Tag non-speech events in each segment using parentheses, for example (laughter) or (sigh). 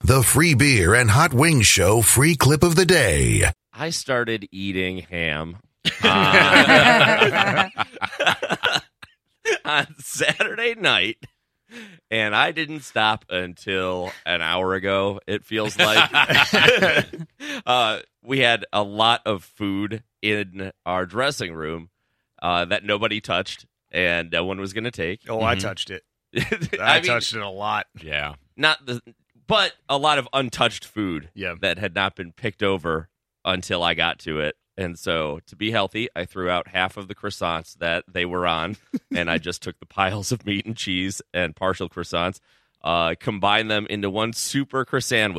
The free beer and hot wings show free clip of the day. I started eating ham (laughs) uh, (laughs) on Saturday night, and I didn't stop until an hour ago. It feels like (laughs) uh, we had a lot of food in our dressing room uh, that nobody touched, and no one was going to take. Oh, I touched it. I, I mean, touched it a lot. Yeah. not the, but a lot of untouched food Yeah. that had not been picked over until I got to it. And so, to be healthy, I threw out half of the croissants that they were on, (laughs) and I just took the piles of meat and cheese and partial croissants, uh, combined them into one super croissant,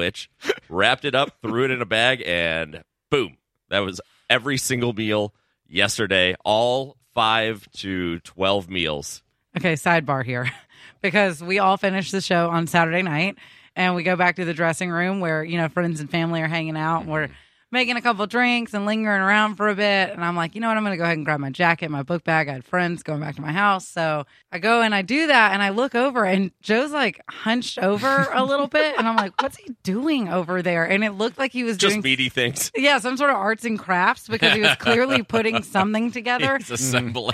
wrapped it up, threw it in a bag, and boom! That was every single meal yesterday. All five to twelve meals. Okay, sidebar here. (laughs) Because we all finished the show on Saturday night and we go back to the dressing room where, you know, friends and family are hanging out. And we're making a couple drinks and lingering around for a bit. And I'm like, you know what? I'm going to go ahead and grab my jacket, my book bag. I had friends going back to my house. So I go and I do that and I look over and Joe's like hunched over a little bit. And I'm like, what's he doing over there? And it looked like he was Just doing meaty things. yeah, some sort of arts and crafts because he was clearly putting something together.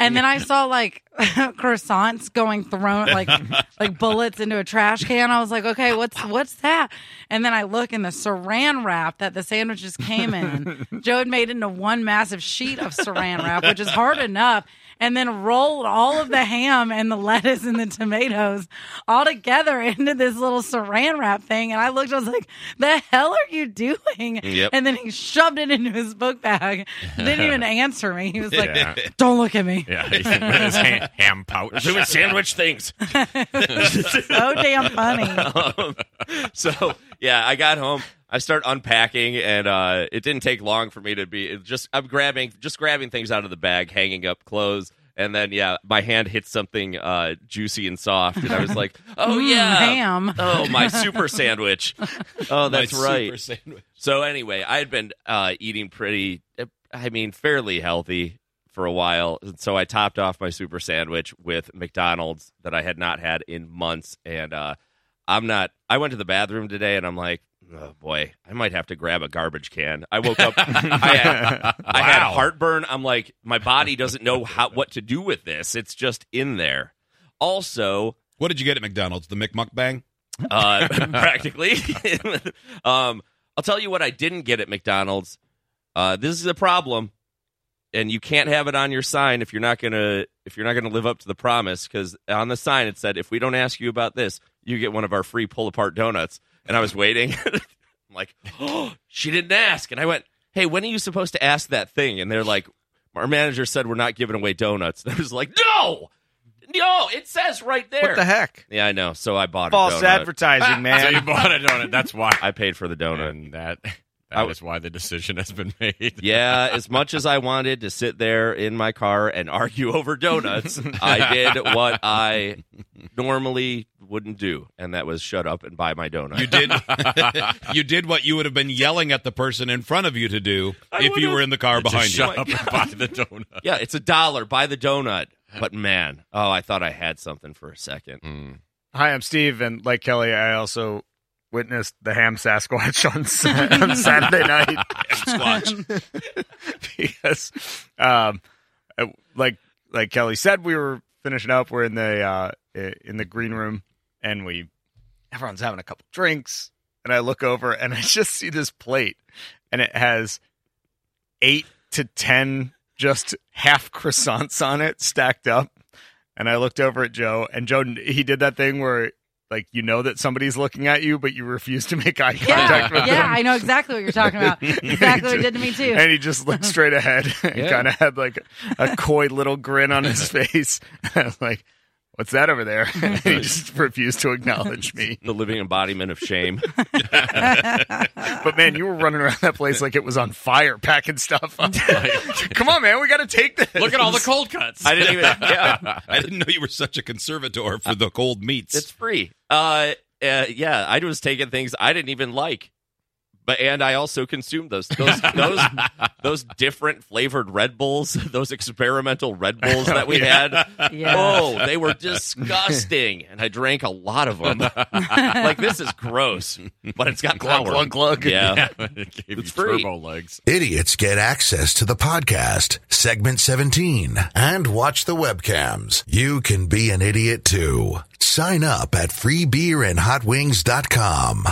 And then I saw like (laughs) croissants going thrown like (laughs) like bullets into a trash can. I was like, okay, what's what's that? And then I look in the saran wrap that the sandwiches came in. Joe had made into one massive sheet of saran wrap, which is hard enough, and then rolled all of the ham and the lettuce and the tomatoes all together into this little saran wrap thing. And I looked, I was like, the hell are you doing? Yep. And then he shoved it into his book bag. Didn't even (laughs) answer me. He was like, Yeah. don't look at me. yeah, (laughs) with his ham, ham pouch. Doing sandwich things. (laughs) so damn funny. um, so yeah, I got home. I start unpacking, and uh, it didn't take long for me to be it just. I'm grabbing, just grabbing things out of the bag, hanging up clothes, and then yeah, my hand hit something uh, juicy and soft, and I was like, (laughs) "Oh Mm, yeah, ham. Oh, my (laughs) super sandwich. Oh, My that's right. super sandwich. So anyway, I had been uh, eating pretty, I mean, fairly healthy for a while. And so I topped off my super sandwich with McDonald's that I had not had in months. And uh, I'm not. I went to the bathroom today, and I'm like. Oh boy, I might have to grab a garbage can. I woke up. (laughs) I had, I had heartburn. I'm like, my body doesn't know how what to do with this. It's just in there. Also, What did you get at McDonald's? The McMuckbang? uh, (laughs) practically. (laughs) um, I'll tell you what I didn't get at McDonald's. Uh, this is a problem, and you can't have it on your sign if you're not gonna if you're not gonna live up to the promise. Because on the sign it said, if we don't ask you about this, you get one of our free pull apart donuts. And I was waiting. (laughs) I'm like, oh, she didn't ask, and I went, hey, when are you supposed to ask that thing? And they're like, our manager said we're not giving away donuts. (laughs) And I was like, no. No, it says right there. What the heck? Yeah, I know. So I bought False a donut. False advertising, (laughs) So man. you bought a donut. That's why. I paid for the donut. and that I that is why the decision has been made. Yeah, as much as I wanted to sit there in my car and argue over donuts, I did what I normally wouldn't do, and that was shut up and buy my donut. You did. (laughs) (laughs) you did what you would have been yelling at the person in front of you to do I if you were in the car behind you. shut up and buy the donut. (laughs) yeah, it's a dollar. Buy the donut. But man, oh, I thought I had something for a second. Hi, I'm Steve, and like Kelly, I also witnessed the ham Sasquatch on, on Saturday night. Squatch. because, um, uh, like like Kelly said, we were finishing up. We're in the uh, in the green room, and we everyone's having a couple drinks, and I look over and I just see this plate, and it has eight to ten just half croissants on it stacked up. And I looked over at Joe, and Joe he did that thing where. Like you know that somebody's looking at you, but you refuse to make eye contact Yeah, with yeah, them. Yeah, I know exactly what you're talking about. (laughs) Exactly what it did to me too. And he just looked straight ahead and Yeah. kind of had like a coy little grin on his (laughs) face. I was (laughs) like, what's that over there? (laughs) (laughs) And he just refused to acknowledge me. The living embodiment of shame. (laughs) But man, you were running around that place like it was on fire, packing stuff up. Come on, man, we got to take this. Look at all the cold cuts. I didn't even. Yeah, I didn't know you were such a conservator for the cold meats. it's free. Uh, uh, yeah, I was taking things I didn't even like But and I also consumed those those those (laughs) those different flavored Red Bulls, (laughs) those experimental Red Bulls that oh, we had. Yeah. Oh, they were disgusting, and I drank a lot of them. (laughs) like this is gross, but it's got Glug, power. glug, glug. Yeah, it gave It's you free. turbo legs. Idiots get access to the podcast, segment 17, and watch the webcams. You can be an idiot too. Sign up at freebeerandhotwings.com.